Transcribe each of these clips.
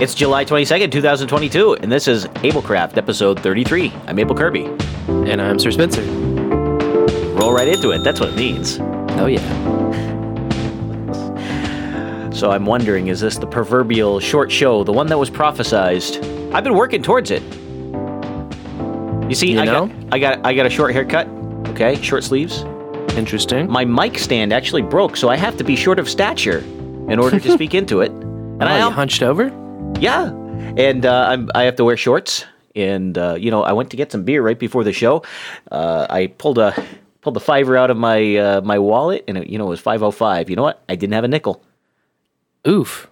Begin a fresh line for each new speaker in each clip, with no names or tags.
It's July 22nd, 2022, and this is AbleKraft episode 33. I'm Able Kirby.
And I'm Sir Spencer.
Roll right into it. That's what it means.
Oh, yeah.
So I'm wondering, is this the proverbial short show, the one that was prophesized? I've been working towards it. You see,
You
I
know?
got I got I got a short haircut. Okay, short sleeves.
Interesting.
My mic stand actually broke, so I have to be short of stature in order to speak into it. And
oh,
I
you hunched over?
Yeah, and uh, I'm, I have to wear shorts. And uh, you know, I went to get some beer right before the show. Uh, I pulled a pulled the fiver out of my uh, my wallet, and it, you know it was five oh five. You know what? I didn't have a nickel.
Oof.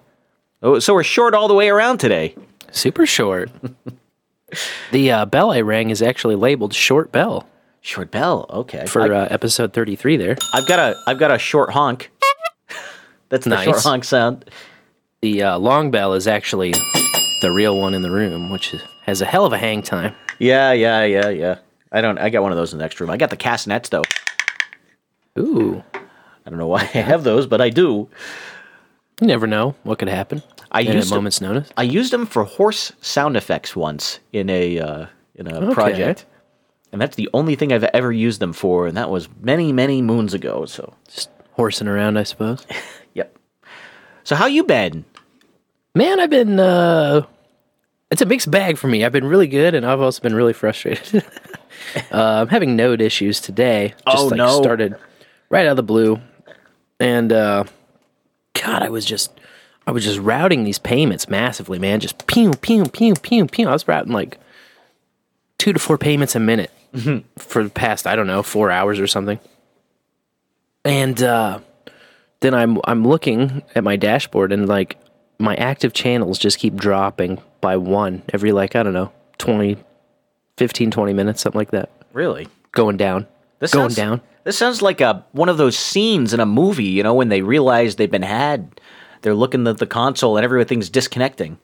Oh, so we're short all the way around today.
Super short. the uh, bell I rang is actually labeled short bell
Short bell. Okay.
for
I,
uh, episode 33 there.
I've got a I've got a short honk. That's the short honk sound.
The uh, long bell is actually the real one in the room, which is, has a hell of a hang time.
Yeah, yeah, yeah, yeah. I don't. I got one of those in the next room. I got the castanets though.
Ooh.
I don't know why I have those, but I do.
You never know what could happen
I
at a
used to-
moment's notice.
I used them for horse sound effects once in a uh, in a
Okay.
project, and that's the only thing I've ever used them for, and that was many many moons ago. So,
Just horsing around, I suppose.
So how you been?
Man, I've been. Uh, it's a mixed bag for me. I've been really good, and I've also been really frustrated. uh, I'm having node issues today. Just
Oh,
like
no.
started right out of the blue, and uh, God, I was just, I was just routing these payments massively, man. Just pew pew pew pew pew. I was routing like two to four payments a minute for the past, I don't know, four hours or something. And uh, then I'm I'm looking at my dashboard and like my active channels just keep dropping by one every like I don't know 20 15 20 minutes something like that
Really?
going down
This
going
sounds,
down
This sounds like a one of those scenes in a movie. You know, when they realize they've been had, they're looking at the console and everything's disconnecting.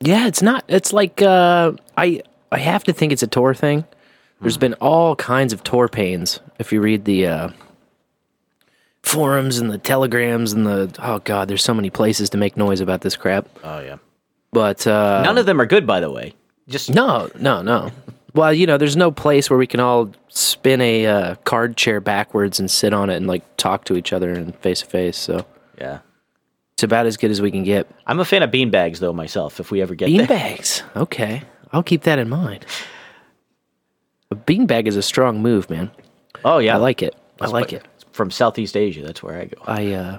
yeah it's not it's like uh I I have to think it's a Tor thing there's been all kinds of Tor pains if you read the uh forums and the telegrams and the oh god there's so many places to make noise about this crap
Oh yeah.
but uh
None of them are good, by the way. Just
No, no, no. Well, you know, there's no place where we can all spin a uh, card chair backwards and sit on it and like talk to each other and face to face. So
yeah.
it's about as good as we can get.
I'm a fan of beanbags though myself. If we ever get there.
Beanbags. Okay, I'll keep that in mind. A beanbag is a strong move, man.
Oh yeah,
I like it. I like it.
From Southeast Asia, that's where I go.
I uh,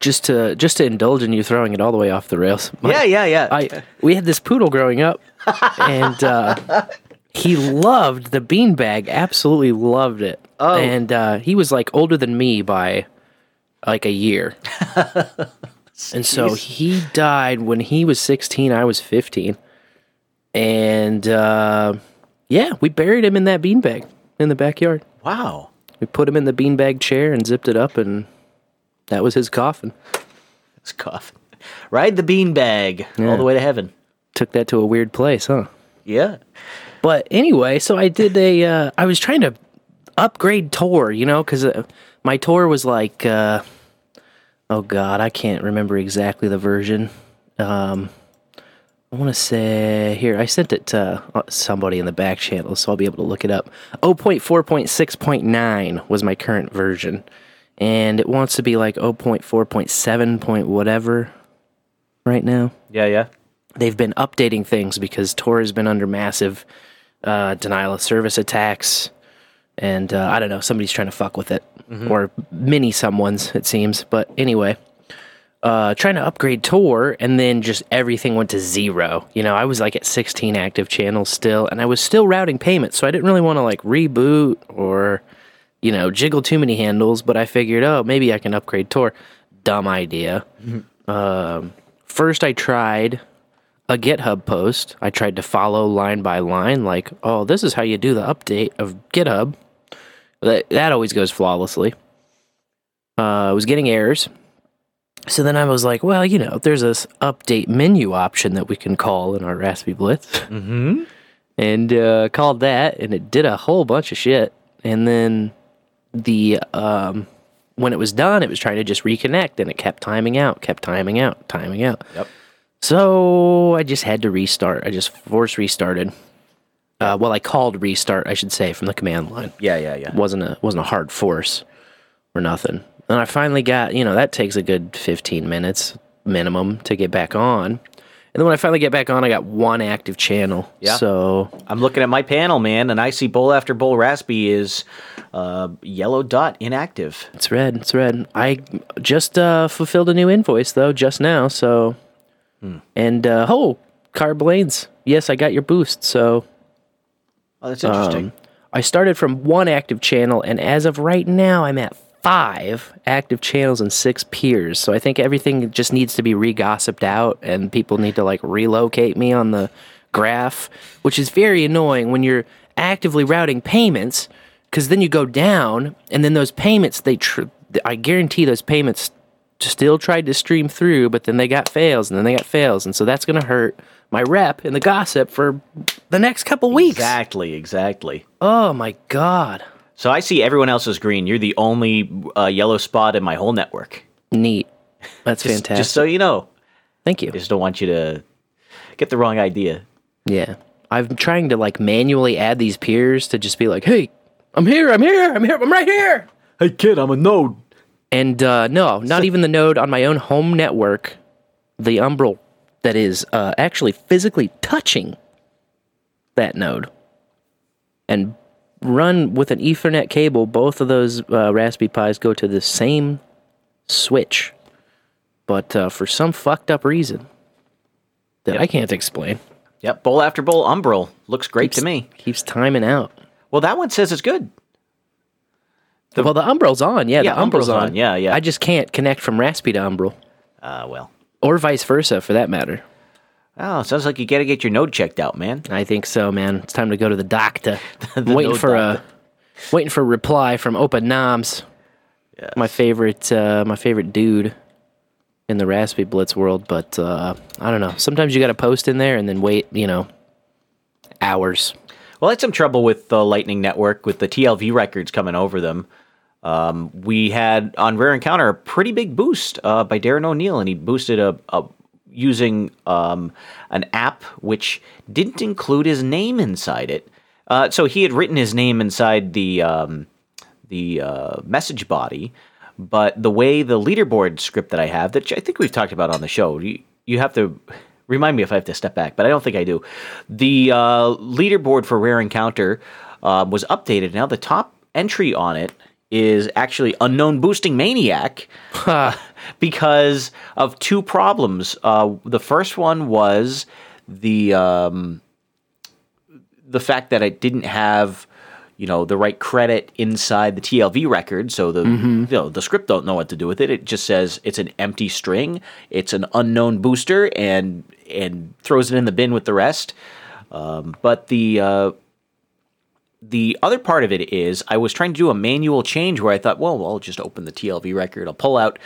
just to just to indulge in you throwing it all the way off the rails. my-
yeah, yeah, yeah.
I we had this poodle growing up, and uh, he loved the beanbag. Absolutely loved it.
Oh.
and uh, he was like older than me by like a year, and so he died when he was sixteen. I was fifteen, and uh, yeah, we buried him in that beanbag in the backyard.
wow.
We put him in the beanbag chair and zipped it up, and that was his coffin.
It's coffin. Ride the beanbag all the way to heaven.
Took that to a weird place, huh?
Yeah.
But anyway, so I did a. Uh, I was trying to upgrade Tor, you know, because uh, my Tor was like, uh, oh god, I can't remember exactly the version. Um, I want to say here. I sent it to uh, somebody in the back channel, so I'll be able to look it up. 0.4.6.9 was my current version, and it wants to be like 0.4.7. Point whatever right now
Yeah, yeah.
they've been updating things because Tor has been under massive uh, denial of service attacks, and uh, I don't know, somebody's trying to fuck with it, or many someone's it seems. But anyway, uh, trying to upgrade Tor, and then just everything went to zero. You know, I was like at 16 active channels still, and I was still routing payments, so I didn't really want to like reboot or you know jiggle too many handles. But I figured, oh, maybe I can upgrade Tor. Dumb idea. Um, first, I tried a GitHub post. I tried to follow line by line, like, oh, this is how you do the update of GitHub. That, that always goes flawlessly. Uh, I was getting errors. So then I was like, well, you know, there's this update menu option that we can call in our Raspberry Blitz.
Mm-hmm.
and uh, called that, and it did a whole bunch of shit. And then the um, when it was done, it was trying to just reconnect, and it kept timing out, kept timing out, timing out.
Yep.
So I just had to restart. I just force restarted. Uh, well, I called restart, I should say, from the command line.
Yeah, yeah, yeah.
wasn't a wasn't a hard force or nothing. And I finally got, you know, that takes a good 15 minutes minimum to get back on. And then when I finally get back on, I got one active channel.
Yeah.
So
I'm looking at my panel, man, and I see bowl after bowl raspy is uh, yellow dot inactive.
it's red. It's red. I just uh, fulfilled a new invoice though just now. So and uh, oh, Carb Lanes. Yes, I got your boost. So
Oh, that's interesting.
Um, I started from one active channel, and as of right now, I'm at five active channels and six peers. So I think everything just needs to be re gossiped out, and people need to like relocate me on the graph, which is very annoying when you're actively routing payments, because then you go down, and then those payments, they, tr- I guarantee those payments still tried to stream through, but then they got fails, and then they got fails, and so that's going to hurt my rep and the gossip for the next couple weeks.
exactly, exactly.
Oh my god.
So I see everyone else is green. You're the only uh, yellow spot in my whole network.
Neat. That's
Just,
fantastic.
just so you know,
Thank you.
I just don't want you to get the wrong idea.
Yeah. I'm trying to like manually add these peers to just be like, hey, I'm here, I'm here, I'm here, I'm right here.
Hey kid, I'm a node.
And uh, no, not even the node on my own home network, the Umbrel that is uh, actually physically touching that node and run with an Ethernet cable. Both of those uh, Raspberry Pis go to the same switch, but uh, for some fucked up reason that I can't explain,
Yep, bowl after bowl, umbrel looks great to me.
keeps timing out.
Well, that one says it's good.
well, the Umbrel's on. Yeah,
Yeah,
the Umbrel's,
Umbrel's
on.
on. Yeah, yeah.
I just can't connect from Raspy to Umbral,
Uh, well,
or vice versa, for that matter.
Oh, sounds like you got to get your node checked out, man.
I think so, man. It's time to go to the doctor.
The
waiting for
doctor.
a waiting for a reply from openoms,
Yes.
my favorite uh, my favorite dude in the RaspiBlitz world. But uh, I don't know. Sometimes you got to post in there and then wait, you know, hours.
Well, I had some trouble with the Lightning Network with the TLV records coming over them. Um, we had on Rare Encounter a pretty big boost uh, by Darren O'Neill, and he boosted a, a using um, an app which didn't include his name inside it. Uh, so he had written his name inside the um, the uh, message body, but the way the leaderboard script that I have, that I think we've talked about on the show, you, you have to remind me if I have to step back, but I don't think I do. The uh, leaderboard for Rare Encounter uh, was updated. Now the top entry on it is actually Unknown Boosting Maniac because of two problems. Uh, the first one was the um, the fact that it didn't have you know the right credit inside the TLV record, so the you know the script don't know what to do with it. It just says it's an empty string, it's an unknown booster, and and throws it in the bin with the rest. Um, but the uh, the other part of it is I was trying to do a manual change where I thought, well, I'll just open the TLV record, I'll pull out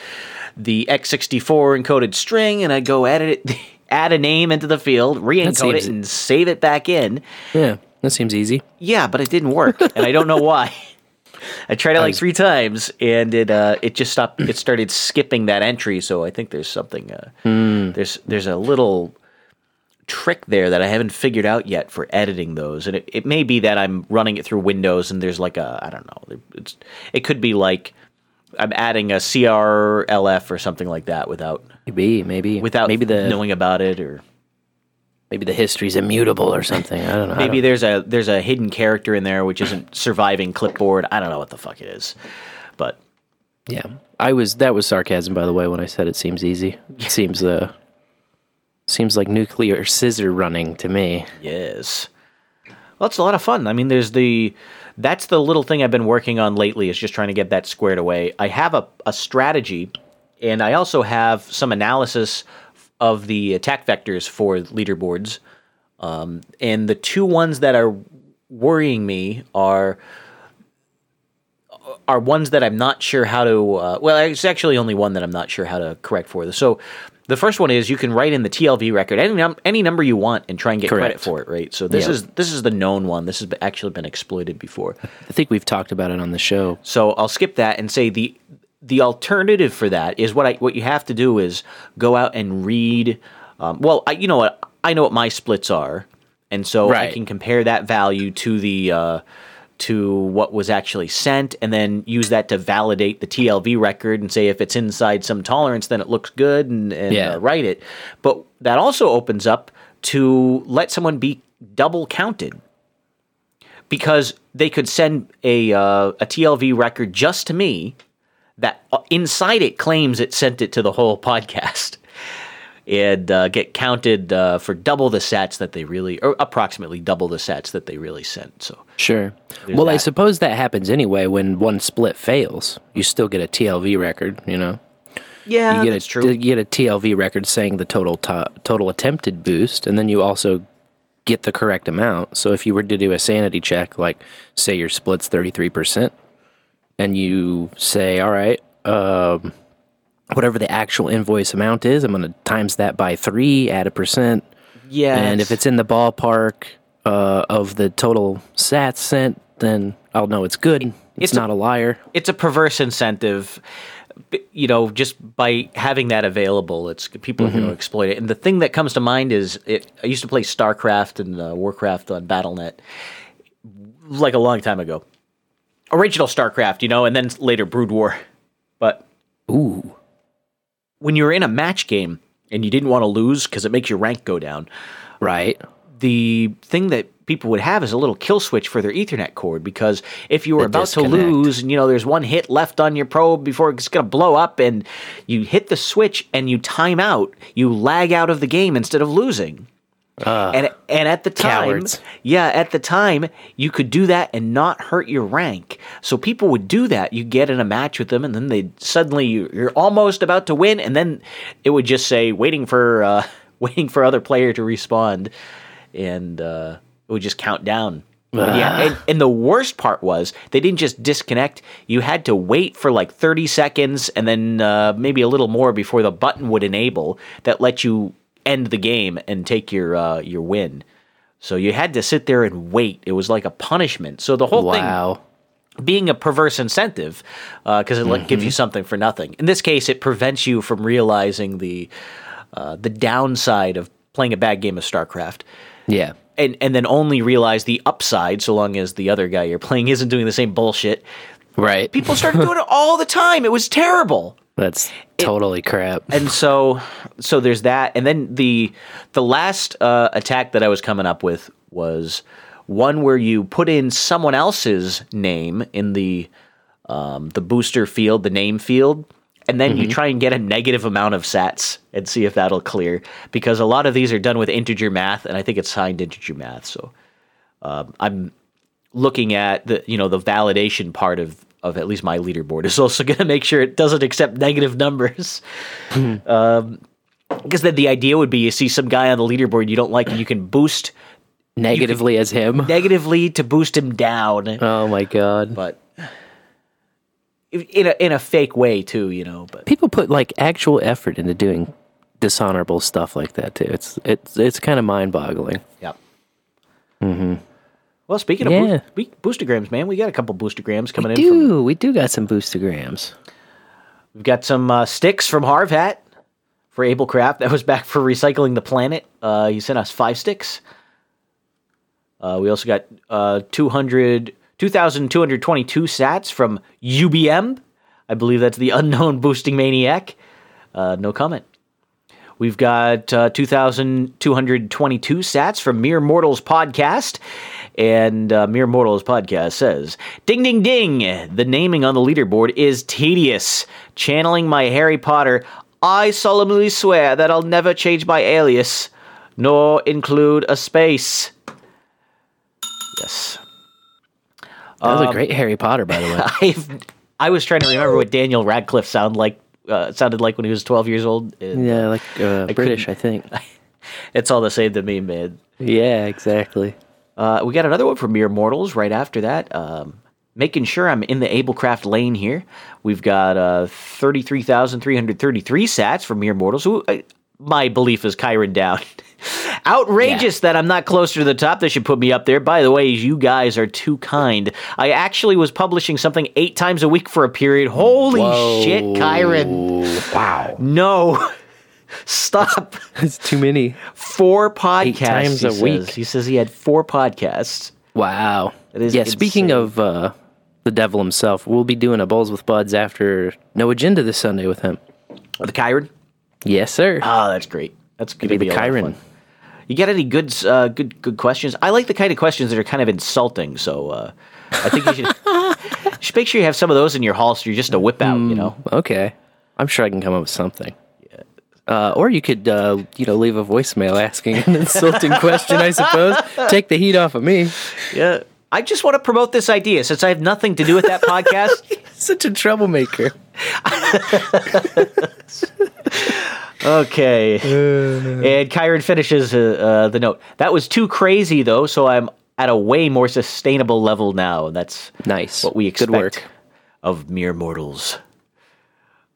the x64 encoded string, and I go edit it, add a name into the field, re-encode it, and save it back in.
Yeah, that seems easy.
Yeah, but it didn't work, and I don't know why. I tried it like three times, and it uh, it just stopped. It started skipping that entry. So I think there's something. Uh, There's there's a little trick there that I haven't figured out yet for editing those, and it, it may be that I'm running it through Windows, and there's like a I don't know. It's it could be like I'm adding a CRLF or something like that without
Maybe, maybe,
without
maybe the
knowing about it or.
maybe the history's immutable or something. I don't know.
Maybe
don't-
there's a there's a hidden character in there which isn't surviving clipboard. I don't know what the fuck it is, but
Yeah, I was. That was sarcasm, by the way, when I said it seems easy. It seems uh, seems like nuclear scissor running to me.
yes, well, it's a lot of fun. I mean, there's the that's the little thing I've been working on lately is just trying to get that squared away. I have a a strategy, and I also have some analysis of the attack vectors for leaderboards. Um, and the two ones that are worrying me are are ones that I'm not sure how to. Uh, well, it's actually only one that I'm not sure how to correct for. So, the first one is you can write in the TLV record any num- any number you want and try and get credit for it, right? So this
Yeah.
is this is the known one. This has actually been exploited before.
I think we've talked about it on the show.
So I'll skip that and say the the alternative for that is what I what you have to do is go out and read Um, well, I, you know what? I know what my splits are, and so I can compare that value to the uh, to what was actually sent, and then use that to validate the TLV record and say if it's inside some tolerance, then it looks good, and, and
Yeah.
uh, write it. But that also opens up to let someone be double counted because they could send a uh, a TLV record just to me that uh, inside it claims it sent it to the whole podcast and uh, get counted uh, for double the sets that they really or approximately double the sets that they really sent so
Sure. well, I suppose that happens anyway when one split fails. You still get a TLV record, you know.
yeah
you get
that's
a
true
you get a TLV record saying the total to- total attempted boost, and then you also get the correct amount. So if you were to do a sanity check, like say your split's thirty three percent, and you say, "All right, um, whatever the actual invoice amount is, I'm going to times that by three, add a percent,
yeah
and if it's in the ballpark uh, of the total sats sent, then I'll know it's good. It's,
It's
not a liar.
it's a perverse incentive you know just by having that available it's people are going to exploit it. And the thing that comes to mind is it, i used to play starcraft and uh, warcraft on battlenet like a long time ago. Original starcraft you know and then later brood war but
Ooh,
when you're in a match game and you didn't want to lose because it makes your rank go down
right.
the thing that people would have is a little kill switch for their Ethernet cord because if you were
The
about
disconnect.
to lose and you know there's one hit left on your probe before it's going to blow up and you hit the switch and you time out, you lag out of the game instead of losing. And and at the time,
cowards.
yeah, at the time you could do that and not hurt your rank. So people would do that. You get in a match with them, and then they suddenly you, you're almost about to win, and then it would just say waiting for uh, waiting for other player to respond, and uh, it would just count down. Yeah, and, and the worst part was they didn't just disconnect. You had to wait for like 30 seconds and then uh, maybe a little more before the button would enable that let you end the game and take your uh, your win. So you had to sit there and wait. It was like a punishment. So the whole
Wow.
thing being a perverse incentive because it like, gives you something for nothing. In this case, it prevents you from realizing the uh, the downside of playing a bad game of StarCraft
Yeah.
and and then only realize the upside so long as the other guy you're playing isn't doing the same bullshit.
Right.
People started doing it all the time. It was terrible.
That's totally crap.
And so so there's that and then the the last uh, attack that I was coming up with was one where you put in someone else's name in the um, the booster field, the name field, and then you try and get a negative amount of sats and see if that'll clear. Because a lot of these are done with integer math, and I think it's signed integer math. So um, I'm looking at the you know the validation part of of at least my leaderboard is also going to make sure it doesn't accept negative numbers. um, because then the idea would be you see some guy on the leaderboard you don't like, and you can boost
Negatively as him.
negatively to boost him down.
Oh my god.
but in a in a fake way too, you know. But
People put like actual effort into doing dishonorable stuff like that too. It's it's it's kind of mind-boggling.
yeah. Mm-hmm. Well, speaking of
Yeah.
boostergrams, man, we got a couple boostergrams coming
We
in. From,
do. We do got some boostergrams.
we've got some uh, sticks from Harv Hat for AbleKraft. That was back for recycling the planet. Uh, he sent us five sticks. Uh, we also got uh, 200, 2,222 sats from UBM. I believe that's the unknown boosting maniac. Uh, no comment. We've got uh, 2,222 sats from Mere Mortals podcast. And uh, Mere Mortals podcast says, Ding, ding, ding. The naming on the leaderboard is tedious. Channeling my Harry Potter, I solemnly swear that I'll never change my alias, nor include a space. Yes.
That was a great Harry Potter, by the way.
I've, I was trying to remember what Daniel Radcliffe sound like, uh, sounded like when he was 12 years old. and
yeah, like uh, British, I think.
It's all the same to me, man.
Yeah, exactly.
Uh, we got another one from Mere Mortals right after that. Um, making sure I'm in the AbleKraft lane here. We've got uh, 33,333 sats from Mere Mortals. Who, uh, my belief is Kyron down. Outrageous that I'm not closer to the top. They should put me up there. By the way, you guys are too kind. I actually was publishing something eight times a week for a period. Holy shit, Kyron.
Wow.
No. Stop.
It's too many.
Four podcasts
times
he
a
says.
week.
He says he had four podcasts.
Wow.
That is
yeah, speaking of uh, the devil himself, we'll be doing a Bowls with Buds after No Agenda this Sunday with him.
The Kyron.
Yes, sir.
Oh, that's great. That's going to
Be
be
the
a
Kyron.
You got any good, uh, good, good questions? I like the kind of questions that are kind of insulting. So uh, I think you should, you should make sure you have some of those in your holster just to whip out. You know.
Okay. I'm sure I can come up with something. Uh, or you could, uh, you know, leave a voicemail asking an insulting question. I suppose take the heat off of me.
Yeah. I just want to promote this idea since I have nothing to do with that podcast.
Such a troublemaker.
Okay. and Kyron finishes uh, uh, the note. That was too crazy, though, so I'm at a way more sustainable level now. That's
Nice.
what we expect
Good work.
of mere mortals.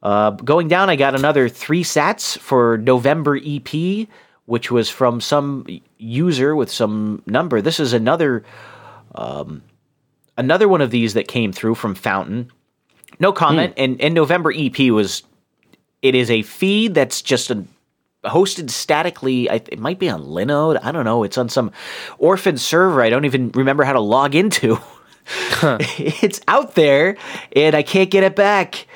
Uh, going down, I got another three sats for November EP, which was from some user with some number. This is another um, another one of these that came through from Fountain. No comment. And, and November EP was it is a feed that's just a, hosted statically. I, it might be on Linode. I don't know. It's on some orphan server. I don't even remember how to log into. it's out there, and I can't get it back.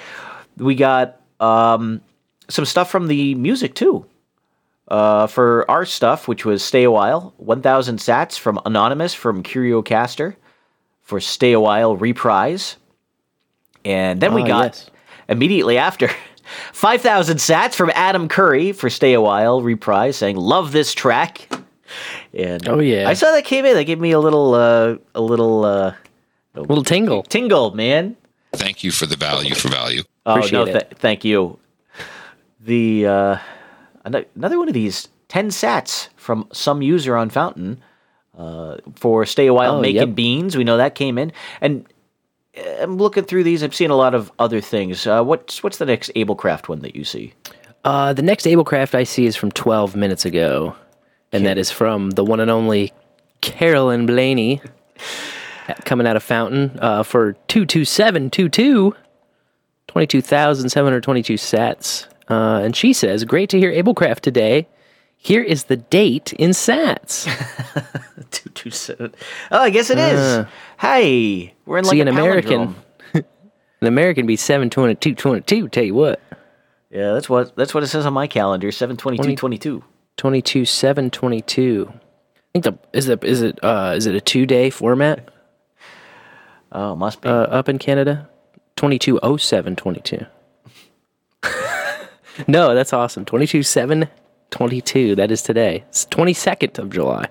We got um, some stuff from the music too. Uh, for our stuff, which was Stay a While, 1000 sats from Anonymous from CurioCaster for Stay a While reprise. And then we
Ah,
got
yes.
immediately after 5,000 sats from Adam Curry for Stay a While reprise, saying, Love this track. And
Oh, yeah.
I saw that came in. That gave me a little, uh, a little uh,
little tingle.
tingle, man.
Thank you for the value for value.
Oh no,
Appreciate
th- thank you. The uh, another one of these ten sats from some user on Fountain uh, for stay a while
Oh,
making
yep.
beans. We know that came in, and uh, I'm looking through these. I'm seeing a lot of other things. Uh, what's what's the next AbleKraft one that you see?
Uh, the next AbleKraft I see is from 12 minutes ago, and that is from the one and only Carolyn Blaney, coming out of Fountain uh, for 22722, 22,722 sats. Uh, and she says, Great to hear AbleKraft today. Here is the date in sats.
Two two seven. Oh, I guess it is. Hey, we're in like
Uh. See, an American, an American be 722, 22, tell you what.
Yeah, that's what that's what it says on my calendar. Seven twenty two twenty two.
22 722. I think the is it is it uh is it a 2-day format
Oh, must be.
uh, up in Canada? 220722. no, that's awesome. 22 722. That is today. It's 22nd of July.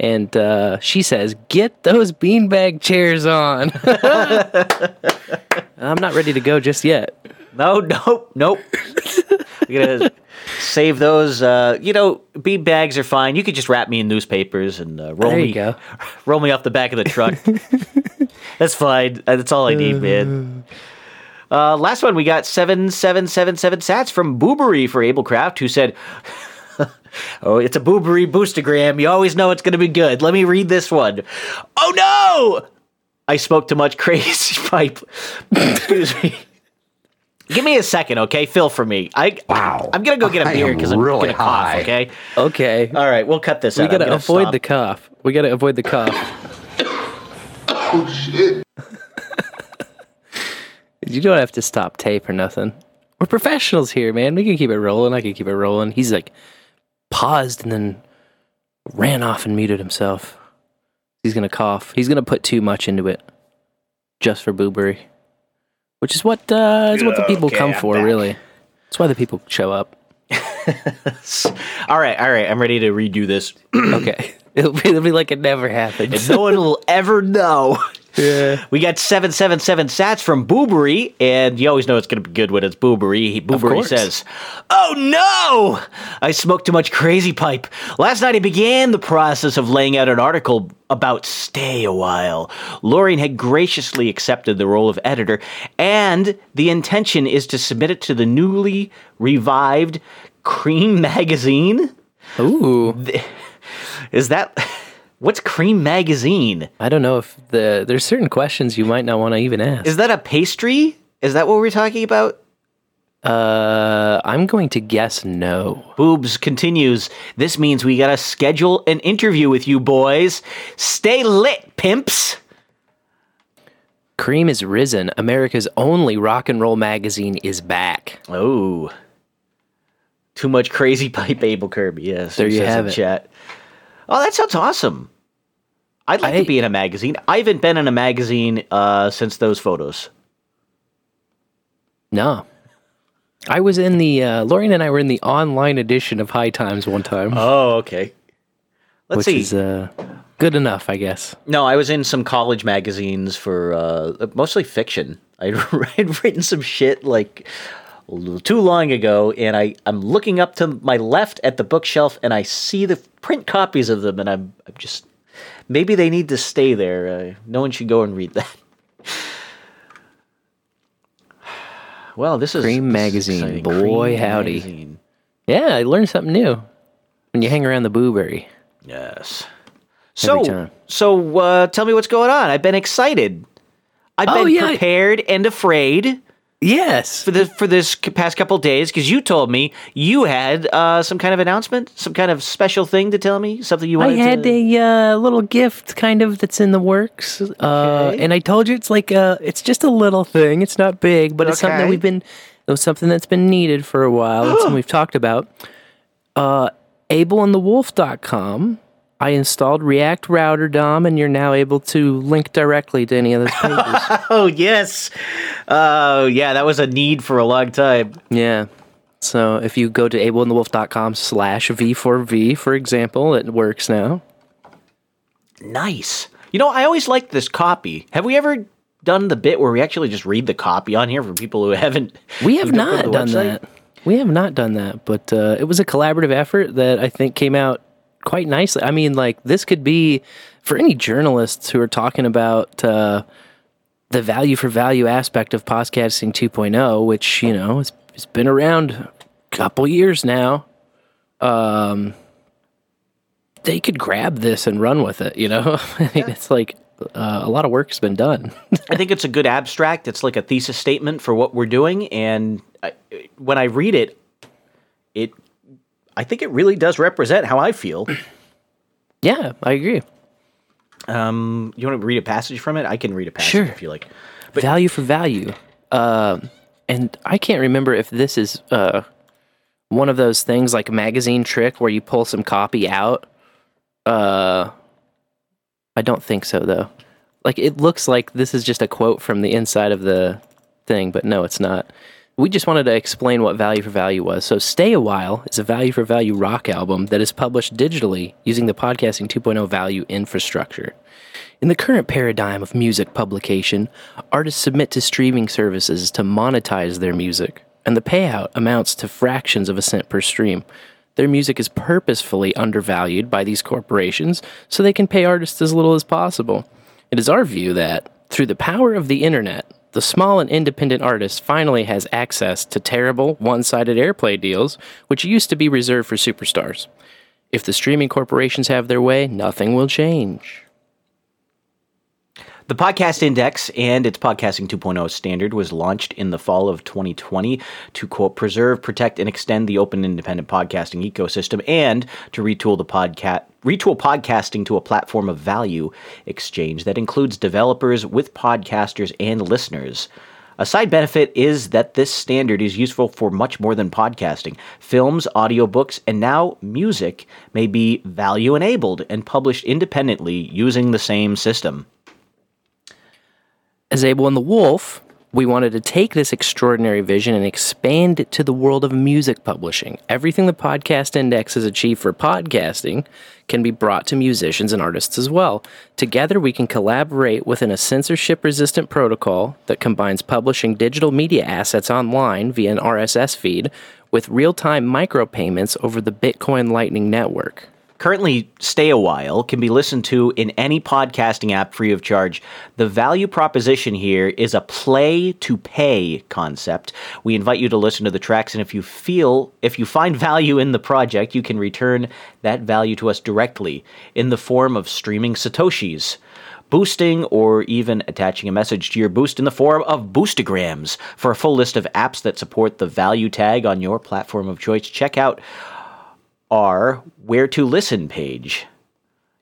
And uh, she says, "Get those beanbag chairs on." I'm not ready to go just yet.
No, nope, nope. We're gonna save those. Uh, you know, bean bags are fine. You could just wrap me in newspapers and uh, roll
There you
me,
go.
roll me off the back of the truck. That's fine. Uh, That's all I need, man. Uh, last one, we got seven seven seven seven sats from Boobery for Ablecraft, who said, "Oh, it's a Boobery boostergram. You always know it's going to be good. Let me read this one. Oh no, I spoke too much crazy pipe. Excuse me." Give me a second, okay? Fill for me. I
Wow.
I'm gonna go get a
I
beer because I'm
really
gonna cough. Okay.
Okay.
All right, we'll cut this
we
out.
got
I'm
to
gonna
avoid
stop.
the cough. We got to avoid the cough.
Oh shit.
You don't have to stop tape or nothing. We're professionals here, man. We can keep it rolling. I can keep it rolling. He's like paused and then ran off and muted himself. He's gonna cough. He's gonna put too much into it, just for Boobery, which is what uh, is what the people
Okay,
come
I'm
for.
back.
Really, that's why the people show up.
All right, all right. I'm ready to redo this.
Okay, it'll be, it'll be like it never happened.
no one will ever know.
yeah.
We got 777 sats from Boobery, and you always know it's going to be good when it's Boobery. He- Boobery says, Oh no! I smoked too much crazy pipe. Last night I began the process of laying out an article about Stay a While. Lorraine had graciously accepted the role of editor, and the intention is to submit it to the newly revived Creem magazine.
Ooh,
Is that. What's Creem magazine?
I don't know if the there's certain questions you might not want to even ask.
Is that a pastry? Is that what we're talking about?
Uh, I'm going to guess no.
Boobs continues. This means we gotta schedule an interview with you boys. Stay lit, pimps.
Creem is risen. America's only rock and roll magazine is back.
Oh. Too much crazy pipe, Able Kirby. Yes.
There you have it.
Chat. Oh, that sounds awesome. I'd like
I-
to be in a magazine. I haven't been in a magazine uh, since those photos.
No. I was in the, uh, Lorian and I were in the online edition of High Times one time,
Oh, okay. Let's
which
see.
is uh, good enough, I guess.
No, I was in some college magazines for uh, mostly fiction. I'd, I'd written some shit like too long ago, and I, I'm looking up to my left at the bookshelf, and I see the print copies of them, and I'm, I'm just maybe they need to stay there. Uh, no one should go and read that. Well, this is
Creem
this is
magazine. Boy,
Creem
howdy.
magazine.
Yeah, I learned something new when you hang around the Booberry.
Yes. So, so uh, tell me what's going on. I've been excited. I've
Oh,
been
yeah.
prepared and afraid
Yes.
for the for this past couple days because you told me you had uh, some kind of announcement, some kind of special thing to tell me, something you wanted to I
had
to.
a uh, little gift kind of that's in the works. Uh, and I told you it's like uh it's just a little thing. It's not big, but it's something that we've been it was something that's been needed for a while. It's something we've talked about. Uh ableandthewolf.com. I installed React Router DOM and you're now able to link directly to any of those pages.
oh yes, oh yeah, that was a need for a long time.
yeah. So if you go to ableandthewolf.com slash V4V, for example, it works now.
Nice. You know, I always liked this copy. Have we ever done the bit where we actually just read the copy on here for people who haven't?
We have
don't go to
not done
website?
that. We have not done that, but uh, it was a collaborative effort that I think came out quite nicely. I mean, like this could be for any journalists who are talking about uh, the value for value aspect of podcasting 2.0, which you know has, has been around a couple years now. Um, they could grab this and run with it. You know, I mean, it's like uh, a lot of work's been done.
I think it's a good abstract. It's like a thesis statement for what we're doing, and I, when I read it, it, I think it really does represent how I feel.
yeah, I agree.
Um, you want to read a passage from it? I can read a passage
Sure.
if you like.
value for value. Um, and I can't remember if this is uh, one of those things like magazine trick where you pull some copy out. Uh, I don't think so though. Like it looks like this is just a quote from the inside of the thing, but no, it's not. We just wanted to explain what Value for Value was. So, Stay a While is a Value for Value rock album that is published digitally using the Podcasting 2.0 value infrastructure. In the current paradigm of music publication, artists submit to streaming services to monetize their music, and the payout amounts to fractions of a cent per stream. Their music is purposefully undervalued by these corporations so they can pay artists as little as possible. It is our view that, through the power of the internet, the small and independent artist finally has access to terrible, one sided airplay deals, which used to be reserved for superstars. If the streaming corporations have their way, nothing will change.
The Podcast Index and its Podcasting 2.0 standard was launched in the fall of 2020 to quote preserve, protect, and extend the open independent podcasting ecosystem and to retool the podcast retool podcasting to a platform of value exchange that includes developers with podcasters and listeners. A side benefit is that this standard is useful for much more than podcasting. Films, audiobooks, and now music may be value enabled and published independently using the same system.
As Able and the Wolf, we wanted to take this extraordinary vision and expand it to the world of music publishing. Everything the Podcast Index has achieved for podcasting can be brought to musicians and artists as well. Together, we can collaborate within a censorship resistant protocol that combines publishing digital media assets online via an RSS feed with real time micropayments over the Bitcoin Lightning Network.
Currently Stay a While can be listened to in any podcasting app free of charge. The value proposition here is a play to pay concept. We invite you to listen to the tracks, and if you feel, if you find value in the project, you can return that value to us directly in the form of streaming Satoshis boosting, or even attaching a message to your boost in the form of boostograms. For a full list of apps that support the value tag on your platform of choice, check out our Where to Listen page.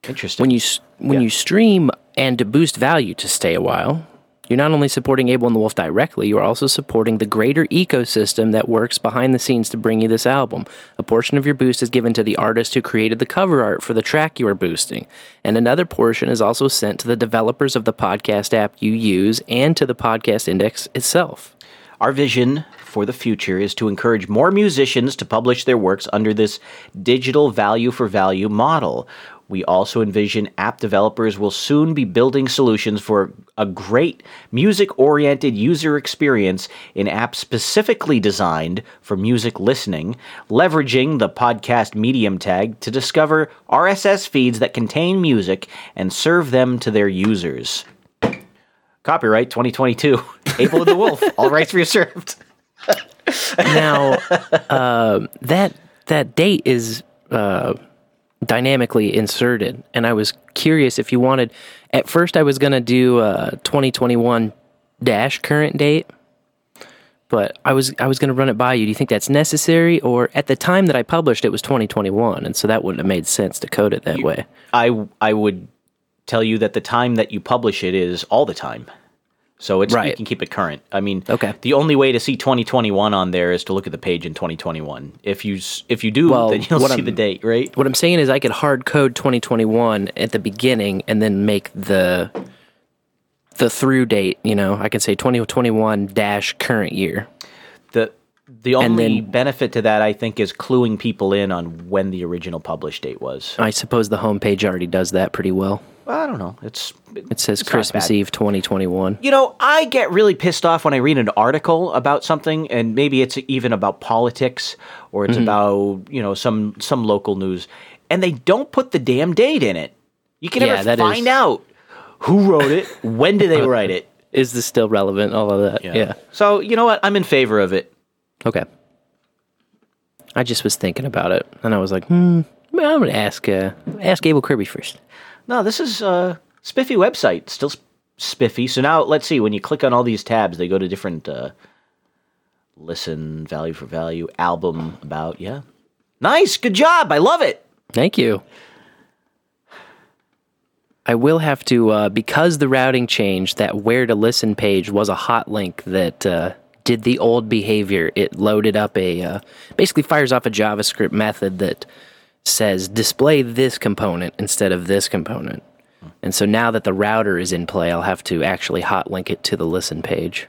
Interesting.
when you when
Yeah.
you stream and to boost value to stay a while, you're not only supporting Able and the Wolf directly, you are also supporting the greater ecosystem that works behind the scenes to bring you this album. A portion of your boost is given to the artist who created the cover art for the track you are boosting, and another portion is also sent to the developers of the podcast app you use and to the podcast index itself.
Our vision for the future is to encourage more musicians to publish their works under this digital value for value model. We also envision app developers will soon be building solutions for a great music oriented user experience in apps specifically designed for music listening, leveraging the podcast medium tag to discover RSS feeds that contain music and serve them to their users. Copyright 2022. Able and the Wolf. All rights reserved.
Now, um, that that date is uh, dynamically inserted, and I was curious if you wanted. At first, I was going to do uh, 2021 dash current date, but I was I was going to run it by you. Do you think that's necessary, or at the time that I published, it was 2021, and so that wouldn't have made sense to code it that way.
I I would tell you that the time that you publish it is all the time. So it's
right.
you can keep it current. I mean,
Okay.
The only way to see 2021 on there is to look at the page in 2021. If you if you do,
Well,
then you'll see
I'm-
the date, right?
What I'm saying is, I could hard code 2021 at the beginning, and then make the the through date. You know, I can say 2021 dash current year.
The the only
then-
benefit to that, I think, is cluing people in on when the original publish date was.
I suppose the homepage already does that pretty well.
I don't know. It's
It says
it's
Christmas. Eve 2021.
You know, I get really pissed off when I read an article about something, and maybe it's even about politics or
Mm-hmm.
it's about you know some some local news, and they don't put the damn date in it. You can
Yeah,
never find
is-
out who wrote it, when did they write it.
Is this still relevant? All of that. Yeah.
So you know what? I'm in favor of it.
Okay. I just was thinking about it, and I was like, hmm, I'm gonna ask uh, ask Able Kirby first.
No, this is a spiffy website, still spiffy. So now let's see. When you click on all these tabs, they go to different uh, listen, value for value, album about. Yeah, nice, good job. I love it.
Thank you. I will have to uh, because the routing changed. That where to listen page was a hot link that uh, did the old behavior. It loaded up a uh, basically fires off a JavaScript method that says display this component instead of this component. And so now that the router is in play, I'll have to actually hot link it to the listen page.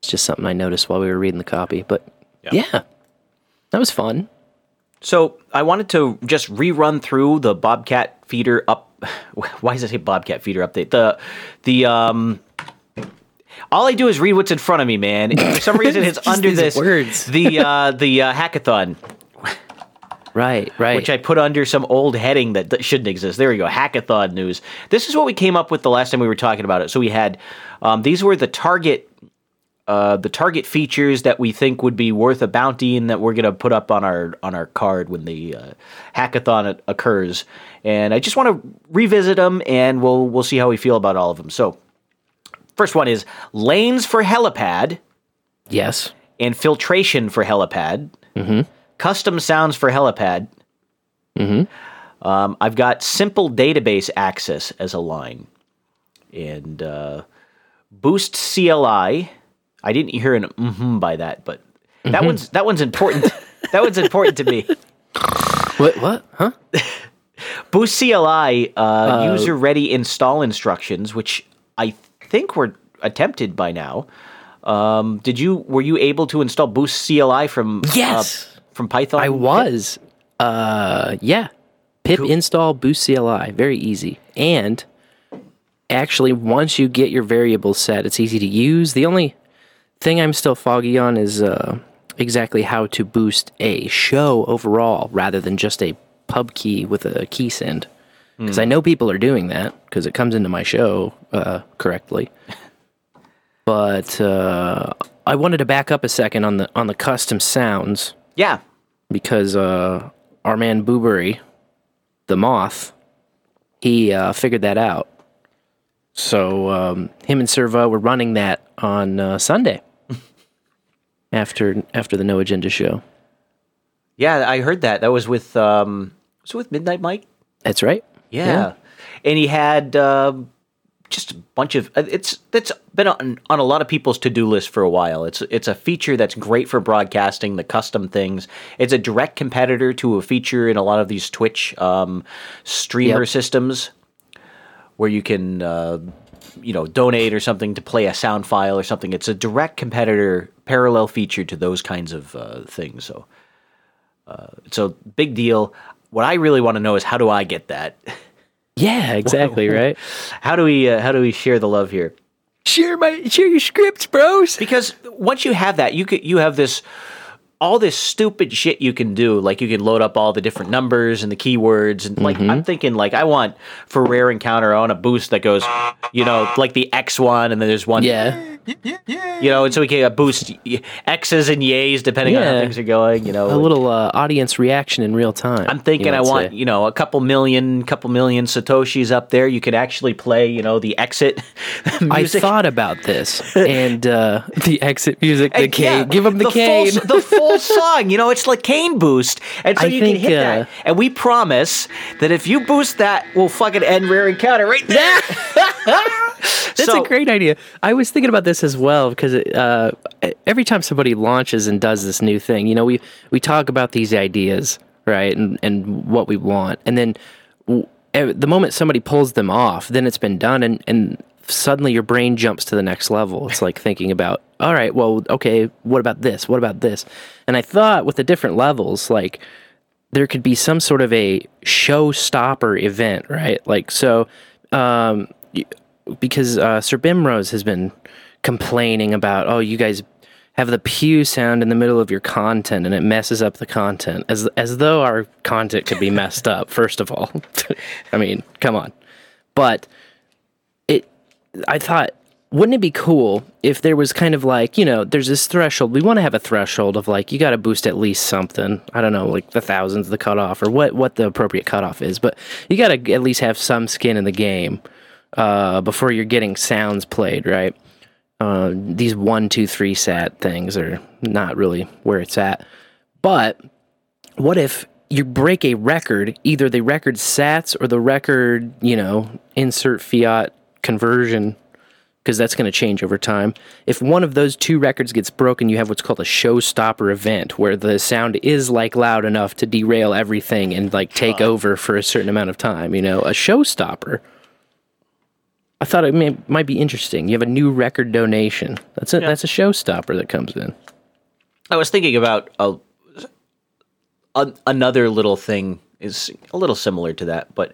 It's just something I noticed while we were reading the copy, but yeah, that was fun.
So I wanted to just rerun through the Bobcat feeder up. Why does it say Bobcat feeder update? The the um. All I do is read what's in front of me, man. And for some reason, it's under this
words.
the uh, the uh, hackathon,
Right, right.
which I put under some old heading that, that shouldn't exist. There we go, hackathon news. This is what we came up with the last time we were talking about it. So we had um, these were the target uh, the target features that we think would be worth a bounty and that we're going to put up on our on our card when the uh, hackathon occurs. And I just want to revisit them, and we'll we'll see how we feel about all of them. So, first one is lanes for helipad
yes.
and filtration for helipad. Custom sounds for helipad. Um, I've got simple database access as a line, and uh, boost CLI. I didn't hear an mm-hmm by that, but that one's that one's important. that one's important to me.
What? What? Huh?
Boost CLI uh, user ready install instructions, which I think were attempted by now. Um, did you were you able to install Boost CLI from
Yes.
From Python?
I was. Uh, yeah. Pip install boost CLI. Very easy. And actually, once you get your variables set, it's easy to use. The only thing I'm still foggy on is uh, exactly how to boost a show overall rather than just a pub key with a key send because I know people are doing that because it comes into my show uh, correctly. But uh, I wanted to back up a second on the on the custom sounds
Yeah.
Because uh, our man Boobery, the moth, he uh, figured that out. So um, him and Servo were running that on uh, Sunday after after the No Agenda show.
Yeah, I heard that. That was with um was it with Midnight Mike?
That's right.
Yeah. And he had um just a bunch of uh, it's that's been on, on a lot of people's to-do list for a while. It's it's a feature that's great for broadcasting the custom things. It's a direct competitor to a feature in a lot of these Twitch um, streamer
Yep.
systems where you can uh, you know donate or something to play a sound file or something. It's a direct competitor, parallel feature to those kinds of uh, things. So uh, it's a big deal. What I really want to know is how do I get that?
Yeah, exactly, right?
How do we uh, how do we share the love here?
share my share your scripts, bros.
Because once you have that, you could you have this all this stupid shit you can do. Like you can load up all the different numbers and the keywords and like
Mm-hmm.
I'm thinking like I want for rare encounter I want a boost that goes, you know, like the X one and then there's one
Yeah.
You know, and so we can uh, boost y- X's and Y's depending on how things are going, you know.
A little uh, audience reaction in real time.
I'm thinking
you
I want,
say.
you know, a couple million, couple million satoshis up there. You could actually play, you know, the exit music.
I thought about this and uh, the exit music, the
And,
cane.
yeah,
Give him the,
full
cane.
s- the full song. You know, it's like cane boost, and so
I
you
think,
can hit
uh,
that. And we promise that if you boost that, we'll fucking end rare encounter right there.
That's
So-
a great idea. I was thinking about this as well because uh, every time somebody launches and does this new thing, you know, we we talk about these ideas, right, and and what we want, and then w- the moment somebody pulls them off, then it's been done, and and suddenly your brain jumps to the next level. It's like thinking about, all right, well, okay, what about this? What about this? And I thought with the different levels, like there could be some sort of a showstopper event, right? Like so, um, because uh, Sir Bimrose has been complaining about, oh, you guys have the pew sound in the middle of your content and it messes up the content, as as though our content could be messed up. First of all, I mean, come on, but it. I thought. Wouldn't it be cool if there was kind of like, you know, there's this threshold. We want to have a threshold of like, you got to boost at least something. I don't know, like the thousands, the cutoff, or what, what the appropriate cutoff is. But you got to at least have some skin in the game uh, before you're getting sounds played, right? Uh, these one, two, three sat things are not really where it's at. But what if you break a record, either the record sats or the record, you know, insert fiat conversion, because that's going to change over time. If one of those two records gets broken, you have what's called a showstopper event, where the sound is like loud enough to derail everything and like take over for a certain amount of time. You know, a showstopper. I thought it may, might be interesting. You have a new record donation. That's a that's a showstopper that comes in.
I was thinking about a, a, another little thing is a little similar to that, but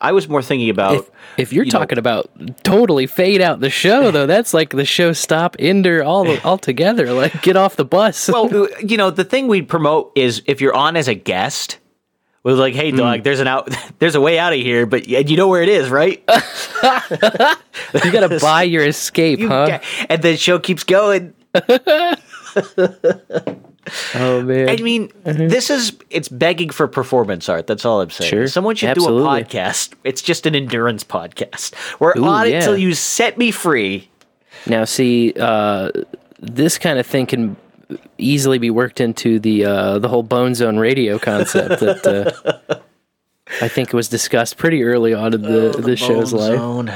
I was more thinking about
If, if you're
you know-
talking about totally fade out the show, though, that's like the show stop ender all all together. Like get off the bus.
well, you know, the thing we promote is if you're on as a guest, we're like, hey, dog, there's an out, there's a way out of here, but you know where it is, right?
you gotta buy your escape,
You
huh?
and the show keeps going.
Oh man.
I mean, this is it's begging for performance art. That's all I'm saying.
Sure.
Someone should
Absolutely.
do a podcast. It's just an endurance podcast. We're
Ooh,
on it
yeah.
till you set me free.
Now, see, uh, this kind of thing can easily be worked into the uh, the whole Bone Zone radio concept that uh, I think was discussed pretty early on in the the show's
Bone
life.
Zone.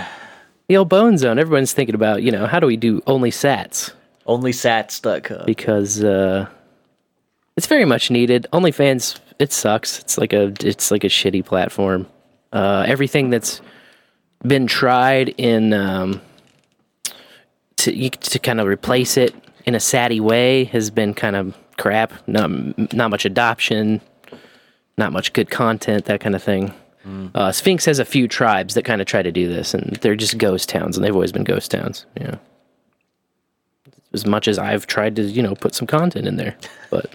The old Bone Zone. Everyone's thinking about, you know, how do we do only Sats
OnlySats.com.
because uh, it's very much needed. OnlyFans, it sucks. It's like a it's like a shitty platform. Uh, everything that's been tried in um, to to kind of replace it in a satty way has been kind of crap. Not not much adoption, not much good content, that kind of thing. Uh, Sphinx has a few tribes that kind of try to do this, and they're just ghost towns, and they've always been ghost towns. Yeah. As much as I've tried to, you know, put some content in there, but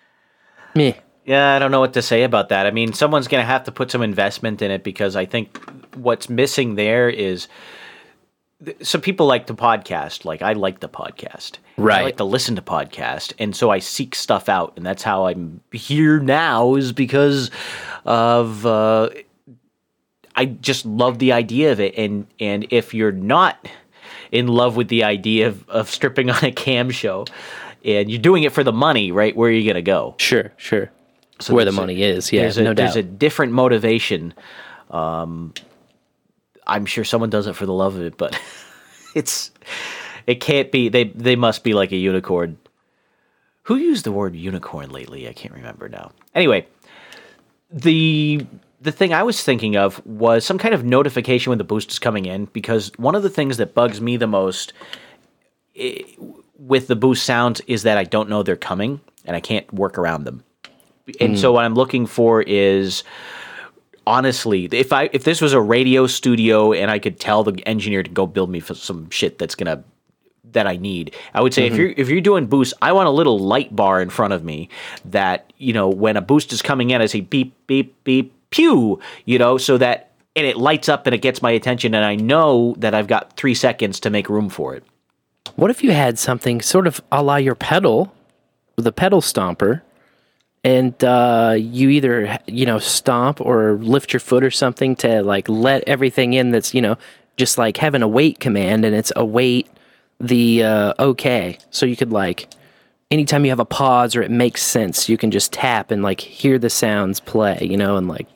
me,
Yeah, I don't know what to say about that. I mean, someone's going to have to put some investment in it because I think what's missing there is some people like to podcast. Like I like the podcast.
Right.
I like to listen to podcast, and so I seek stuff out, and that's how I'm here now. Is because of uh, I just love the idea of it, and and if you're not in love with the idea of, of stripping on a cam show, and you're doing it for the money, right? Where are you gonna go?
Sure, sure. so Where the
there's a-
money is, yeah,
there's a,
no
there's a different motivation. Um, I'm sure someone does it for the love of it, but it's it can't be. They they must be like a unicorn. Who used the word unicorn lately? I can't remember now. Anyway, the the thing I was thinking of was some kind of notification when the boost is coming in because one of the things that bugs me the most eh, with the boost sounds is that I don't know they're coming and I can't work around them. And so what I'm looking for is honestly, if I if this was a radio studio and I could tell the engineer to go build me some shit that's gonna that I need, I would say if mm-hmm. you're if you're doing boost, I want a little light bar in front of me that you know when a boost is coming in, I say beep beep beep pew, you know, so that and it lights up and it gets my attention, and I know that I've got three seconds to make room for it.
What if you had something sort of a la your pedal, with a pedal stomper, and uh, you either you know stomp or lift your foot or something to like let everything in that's you know just like having a wait command and it's await the uh, okay. So you could like anytime you have a pause or it makes sense, you can just tap and like hear the sounds play, you know, and like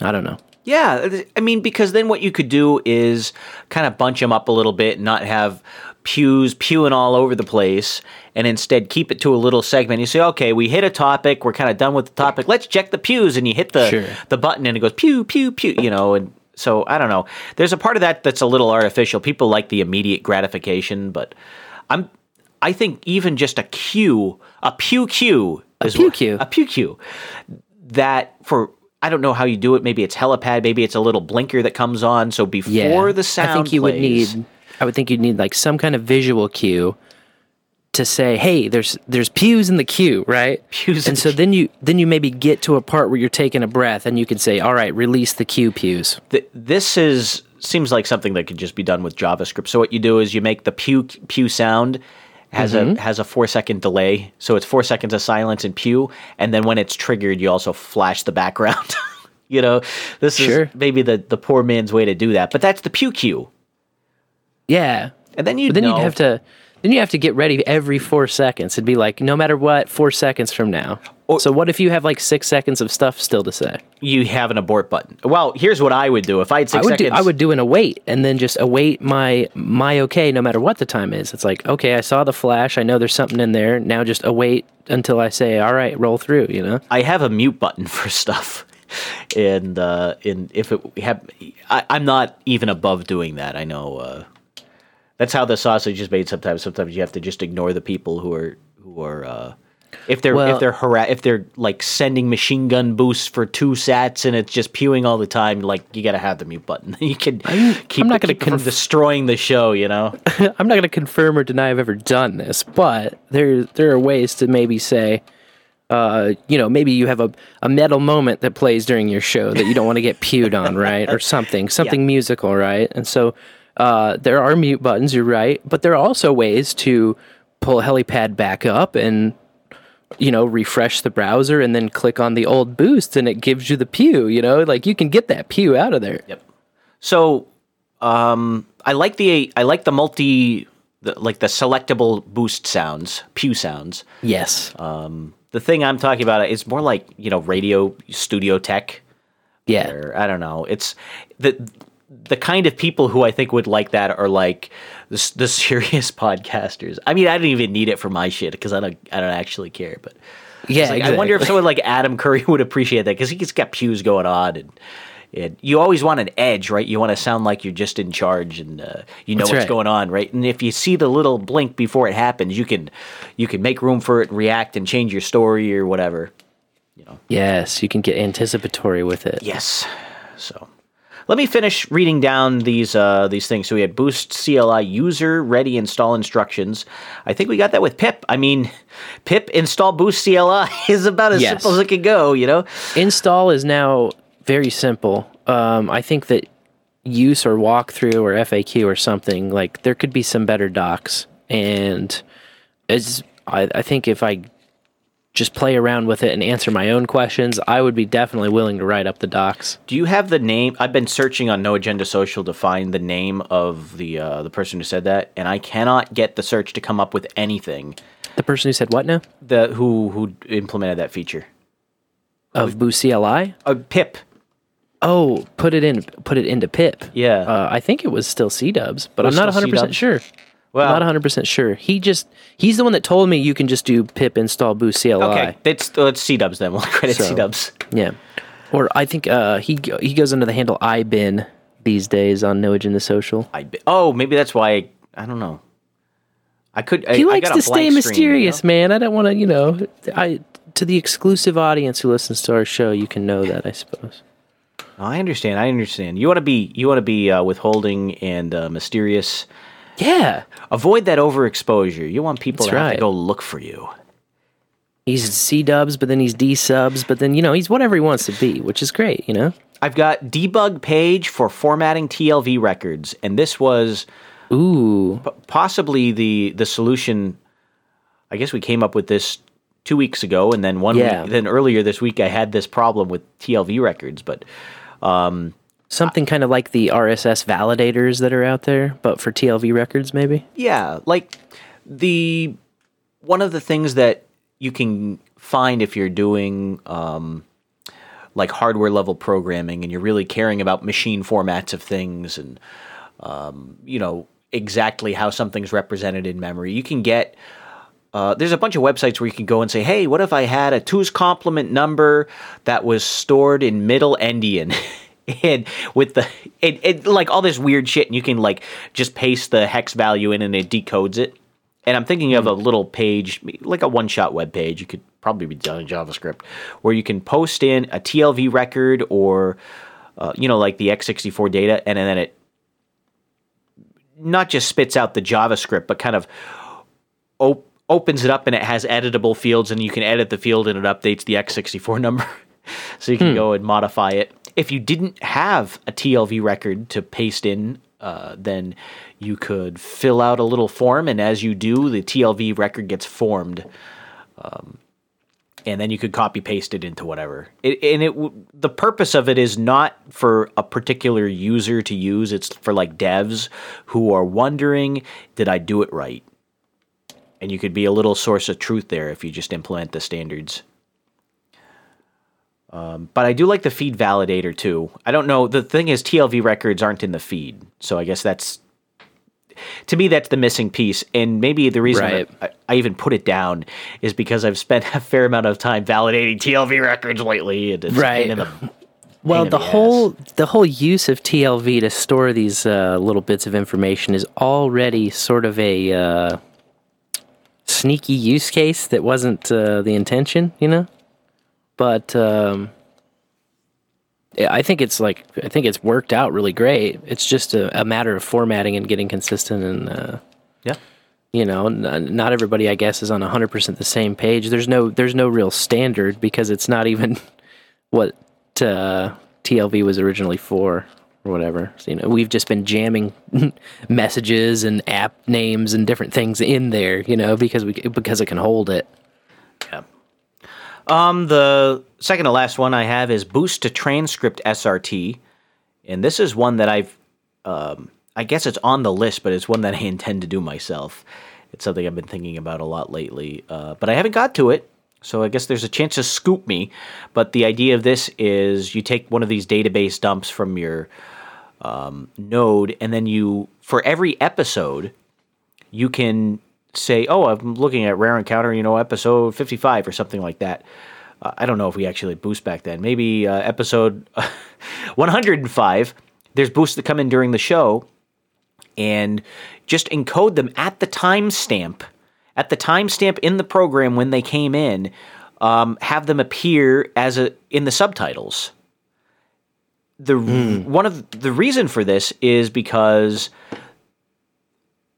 I don't know.
Yeah, I mean, because then what you could do is kind of bunch them up a little bit and not have pews pewing all over the place, and instead keep it to a little segment. You say, okay, we hit a topic, we're kind of done with the topic. Let's check the pews, and you hit the
Sure.
the button, and it goes pew pew pew. You know, and so I don't know. There's a part of that that's a little artificial. People like the immediate gratification, but I'm. I think even just a cue, a pew cue, is
pew cue.
a pew cue that for I don't know how you do it. Maybe it's helipad. Maybe it's a little blinker that comes on. So before
Yeah,
the sound,
I think you
plays-
would need. I would think you'd need like some kind of visual cue to say, "Hey, there's there's pews in the queue, right?"
Pews in
and
the
so then you then you maybe get to a part where you're taking a breath, and you can say, "All right, release the queue pews."
Th- this is seems like something that could just be done with JavaScript. So what you do is you make the pew pew sound has
Mm-hmm.
a has a four second delay. So it's four seconds of silence and pew, and then when it's triggered, you also flash the background. you know, this
Sure.
is maybe the the poor man's way to do that, but that's the pew cue.
Yeah,
And then you
but then
know,
you'd have to then you have to get ready every four seconds. It'd be like no matter what, four seconds from now. so what if you have like six seconds of stuff still to say?
you have an abort button. Well, here's what I would do if I had
I
six
would do
seconds.
I would do an await and then just await my my okay no matter what the time is. It's like okay, I saw the flash. I know there's something in there. Now just await until I say all right, roll through. You know.
I have a mute button for stuff, and uh, and if it have, I, I'm not even above doing that. I know uh, that's how the sausage is made. Sometimes, sometimes you have to just ignore the people who are who are. Uh, if they're
Well-
if they're hara- if they're like sending machine gun boosts for two sats and it's just pewing all the time, like you got to have the mute button. you can keep,
I'm not gonna
keep it from
conf-
destroying the show. You know,
I'm not going to confirm or deny I've ever done this, but there there are ways to maybe say. Uh, you know, maybe you have a, a metal moment that plays during your show that you don't want to get pewed on, right? Or something, something musical, right? And so uh, there are mute buttons, you're right, but there are also ways to pull helipad back up and you know refresh the browser and then click on the old boost and it gives you the pew. You know, like you can get that pew out of there.
Yep. So, um, I like the I like the multi, the, like the selectable boost sounds, pew sounds.
Yes.
The thing I'm talking about is more like you know radio studio tech,
yeah.
I don't know. It's the the kind of people who I think would like that are like the, the serious podcasters. I mean, I don't even need it for my shit because I don't I don't actually care, but.
Yeah.
Like, I wonder if someone like Adam Curry would appreciate that because he's got pews going on, and, and you always want an edge, right? You want to sound like you're just in charge and uh, you know
That's
what's
right.
going on, right? And if you see the little blink before it happens, you can you can make room for it and react and change your story or whatever. You know.
Yes, you can get anticipatory with it.
Yes. So let me finish reading down these uh, these things. So we had Boost CLI user ready install instructions. I think we got that with pip. I mean, pip install Boost CLI is about as
Yes.
simple as it can go. You know.
Install is now very simple. Um, I think that use or walkthrough or FAQ or something like there could be some better docs, and as I, I think if I just play around with it and answer my own questions, I would be definitely willing to write up the docs.
Do you have the name? I've been searching on No Agenda Social to find the name of the uh, the person who said that, and I cannot get the search to come up with anything.
The person who said what now
The who who implemented that feature?
of Boost CLI?
Uh, Pip.
Oh, put it in, put it into pip.
Yeah.
Uh, I think it was still C Dubs, but I'm not
still
100 percent sure.
Well-
I'm not 100 percent sure. He just he's the one that told me you can just do pip install Boost CLI.
Okay, it's it's C Dubs then. We'll credit
So-
C Dubs.
Yeah. Or I think uh, he he goes under the handle ibin these days on No Agenda Social.
I be- oh maybe that's why I, I don't know. I could. I,
He likes to stay
screen,
mysterious,
you know?
man. I don't want to, you know, I to the exclusive audience who listens to our show, you can know that, I suppose.
I understand. I understand. You want to be you want to be uh, withholding and uh, mysterious.
Yeah.
Avoid that overexposure. You want people
That's
to have to go look for you.
He's C dubs, but then he's D subs, but then you know he's whatever he wants to be, which is great. You know.
I've got debug page for formatting TLV records, and this was
Ooh.
possibly the the solution. I guess we came up with this two weeks ago, and then one
Yeah.
week, then earlier this week I had this problem with TLV records. But um,
Something kind of like the RSS validators that are out there, but for TLV records, maybe.
yeah, like the one of the things that you can find if you're doing um, like hardware level programming and you're really caring about machine formats of things and um, you know exactly how something's represented in memory you can get uh, there's a bunch of websites where you can go and say hey what if i had a two's complement number that was stored in middle endian and with the it, it like all this weird shit and you can like just paste the hex value in and it decodes it and I'm thinking of a little page, like a one shot web page. You could probably be done in JavaScript, where you can post in a TLV record or, uh, you know, like the x64 data, and then it not just spits out the JavaScript, but kind of op- opens it up and it has editable fields, and you can edit the field and it updates the x64 number. so you can go and modify it. If you didn't have a TLV record to paste in, uh, then you could fill out a little form, and as you do, the TLV record gets formed. Um, and then you could copy paste it into whatever. It, and it the purpose of it is not for a particular user to use. It's for like devs who are wondering, did I do it right? And you could be a little source of truth there if you just implement the standards. Um, but I do like the feed validator too. I don't know. The thing is, TLV records aren't in the feed, so I guess that's to me that's the missing piece. And maybe the reason
Right.
I, I even put it down is because I've spent a fair amount of time validating TLV records lately, and it's
Right.
in the-
Well, the
the
whole the whole use of TLV to store these uh, little bits of information is already sort of a uh, sneaky use case that wasn't uh, the intention, you know. But um, I think it's like I think it's worked out really great. It's just a, a matter of formatting and getting consistent and. Uh,
yeah.
you know n- not everybody i guess is on 100% the same page there's no there's no real standard because it's not even what uh, tlv was originally for or whatever so, you know we've just been jamming messages and app names and different things in there you know because we because it can hold it.
Um, the second to last one I have is Boost to Transcript SRT, and this is one that I've, um, I guess it's on the list, but it's one that I intend to do myself. It's something I've been thinking about a lot lately, uh, but I haven't got to it. So I guess there's a chance to scoop me. But the idea of this is you take one of these database dumps from your um, node, and then you, for every episode, you can say, "Oh, I'm looking at Rare Encounter, you know, episode 55 or something like that." Uh, I don't know if we actually boost back then. Maybe uh, episode 105. There's boosts that come in during the show, and just encode them at the timestamp, at the timestamp in the program when they came in. Um, have them appear as a in the subtitles. the one of the reason for this is because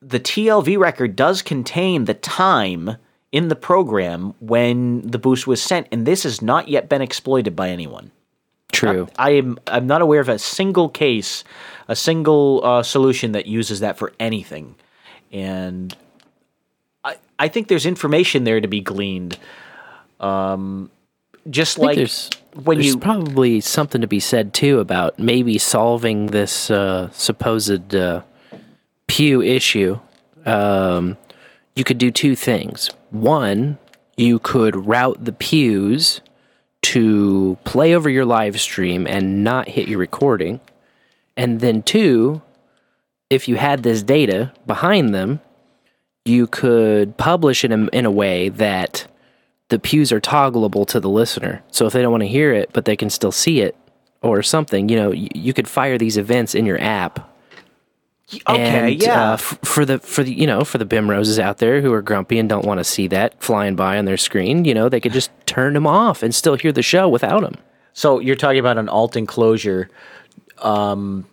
the TLV record does contain the time in the program when the boost was sent, and this has not yet been exploited by anyone.
True.
I am I'm not aware of a single case, a single uh, solution that uses that for anything, and I I think there's information there to be gleaned. Um, just like
there's
when
there's
you
probably something to be said too about maybe solving this uh, supposed uh, pew issue. Um, you could do two things. One, you could route the pews to play over your live stream and not hit your recording. And then two, if you had this data behind them, you could publish it in, in a way that the pews are toggleable to the listener. So if they don't want to hear it, but they can still see it or something, you know, you, you could fire these events in your app.
Okay,
And,
yeah,
uh, f- for the for the you know for the bim roses out there who are grumpy and don't want to see that flying by on their screen, you know, they could just turn them off and still hear the show without them.
So you're talking about an alt enclosure um,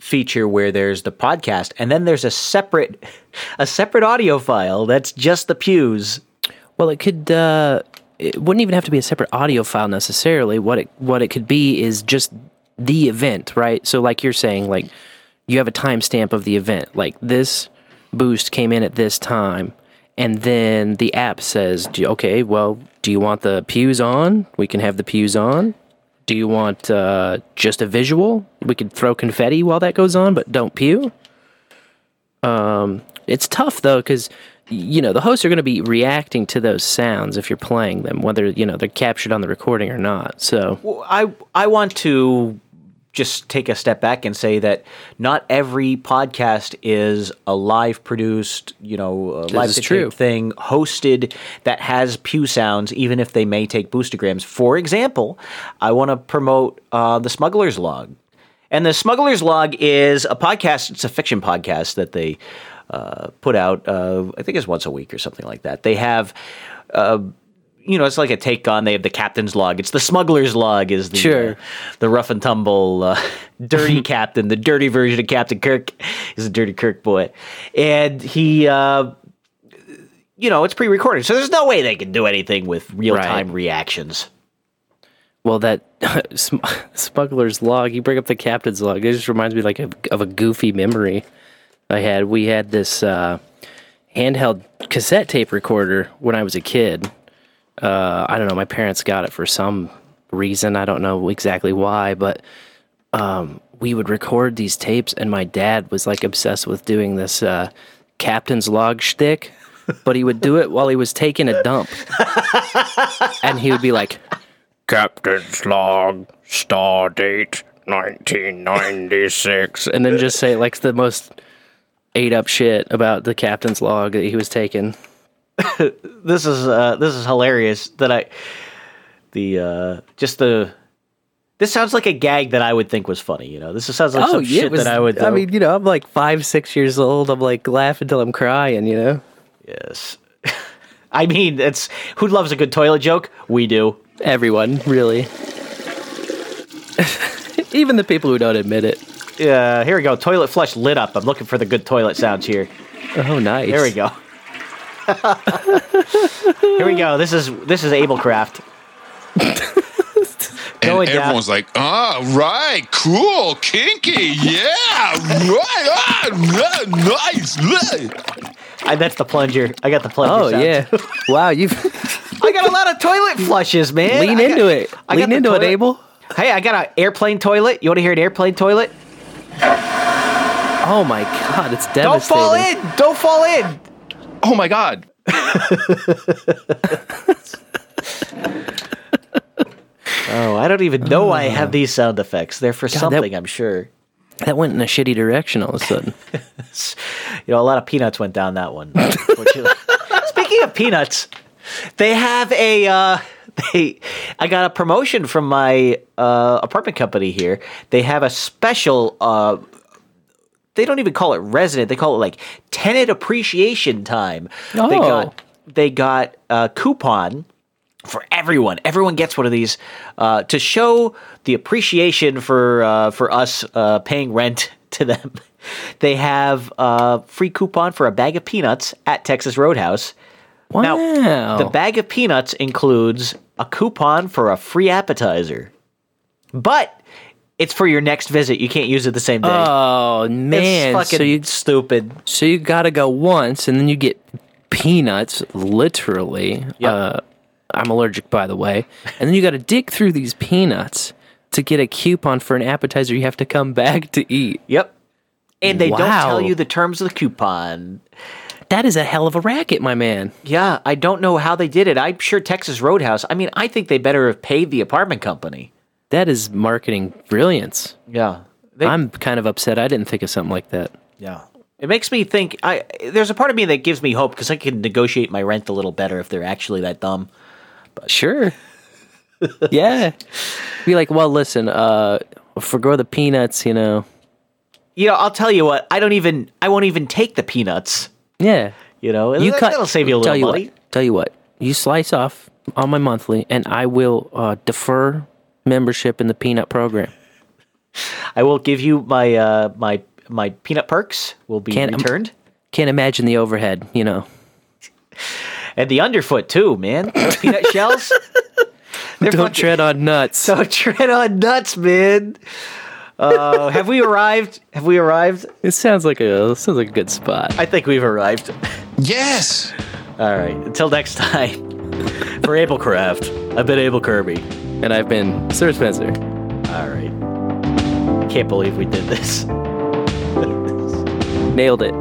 feature where there's the podcast, and then there's a separate a separate audio file that's just the pews.
Well, it could. Uh, it wouldn't even have to be a separate audio file necessarily. What it what it could be is just the event, right? So, like you're saying, like you have a timestamp of the event. Like this boost came in at this time, and then the app says, "Okay, well, do you want the pews on? We can have the pews on." Do you want uh, just a visual? We could throw confetti while that goes on, but don't pew. Um, it's tough though because you know the hosts are going to be reacting to those sounds if you're playing them, whether you know they're captured on the recording or not. So
Well, I I want to just take a step back and say that not every podcast is a live produced, you know, uh, live
true.
thing hosted that has pew sounds, even if they may take boostograms. For example, I want to promote uh, the Smuggler's Log, and the Smuggler's Log is a podcast. It's a fiction podcast that they uh, put out. Uh, I think it's once a week or something like that. They have. You know, it's like a take on. They have the captain's log. It's the smuggler's log. Is the
Sure.
uh, the rough and tumble, uh, dirty captain, the dirty version of Captain Kirk. is a dirty Kirk boy, and he, uh, you know, it's pre-recorded, so there's no way they can do anything with real-time
Right.
reactions.
well, that sm- smuggler's log. You bring up the captain's log. It just reminds me like of, of a goofy memory I had. We had this uh, handheld cassette tape recorder when I was a kid. Uh, I don't know. My parents got it for some reason. I don't know exactly why, but um, we would record these tapes, and my dad was like obsessed with doing this uh, captain's log shtick. But he would do it while he was taking a dump, and he would be like, Captain's log, star date, 1996. And then just say like the most ate up shit about the captain's log that he was taking.
This is uh, this is hilarious. That I the uh, just the. This sounds like a gag that I would think was funny. You know, this sounds like some shit that I would.
Oh, I mean, you know, I'm like five, six years old. I'm like laughing till I'm crying, you know?
yes. I mean, it's who loves a good toilet joke? We do.
Everyone, really. Even the people who don't admit it.
Uh, here we go. Toilet flush lit up. I'm looking for the good toilet sounds here.
Oh, nice.
There we go. here we go. This is this is AbleKraft.
And
Going down.
everyone's like, ah, right, cool, kinky, yeah, right, ah, yeah, nice. yeah."
I, that's the plunger. I got the plunger.
Oh,
sound.
yeah. wow, you've
I got a lot of toilet flushes, man.
lean
I
into
got-
it.
I got
Lean
the
into it,
toilet-
Able.
Hey, I got an airplane toilet. You want to hear an airplane toilet?
Oh my god, it's devastating.
Don't fall in. Don't fall in.
Oh my God.
Oh, I don't even know I have these sound effects. They're for
that-
something, I'm sure.
That went in a shitty direction all of a sudden.
You know, a lot of peanuts went down that one. Speaking of peanuts, they have a. Uh, they, I got a promotion from my uh, apartment company here. They have a special. Uh, they don't even call it resident. They call it like tenant appreciation time. They
Oh.
got they got a coupon for everyone. Everyone gets one of these uh, to show the appreciation for uh, for us uh, paying rent to them. They have a free coupon for a bag of peanuts at Texas Roadhouse.
Wow.
Now, the bag of peanuts includes a coupon for a free appetizer, but it's for your next visit. You can't use it the same day.
oh man,
it's fucking
so you
stupid.
so you got to go once, and then you get peanuts, literally.
Yep.
Uh, I'm allergic, by the way. And then you got to dig through these peanuts to get a coupon for an appetizer you have to come back to eat.
Yep. And they don't tell you the terms of the coupon.
That is a hell of a racket, my man.
Yeah, I don't know how they did it. I'm sure Texas Roadhouse. I mean, I think they better have paid the apartment company.
That is marketing brilliance.
Yeah. They,
I'm kind of upset I didn't think of something like that.
yeah. It makes me think. I there's a part of me that gives me hope because I can negotiate my rent a little better if they're actually that dumb.
But Sure. yeah. Be like, well, listen, uh, forgo the peanuts, you know.
You know, I'll tell you what. I don't even. I won't even take the peanuts.
Yeah.
You know,
You
that,
cut.
That'll save you a
tell
little
you
money.
What, tell you what. You slice off on my monthly, and I will uh, defer membership in the peanut program.
I will give you my uh, my my peanut perks will be
Can't-
returned,
Can't imagine the overhead, you know.
and the underfoot too, man. Those peanut shells.
Don't
fucking-
tread on nuts.
Don't tread on nuts, man. Uh, have we arrived? Have we arrived?
it sounds like a sounds like a good spot.
I think we've arrived.
Yes.
All right. Until next time. For AbleKraft, I've been Able Kirby.
And I've been Sir Spencer.
All right. Can't believe we did this.
Nailed it.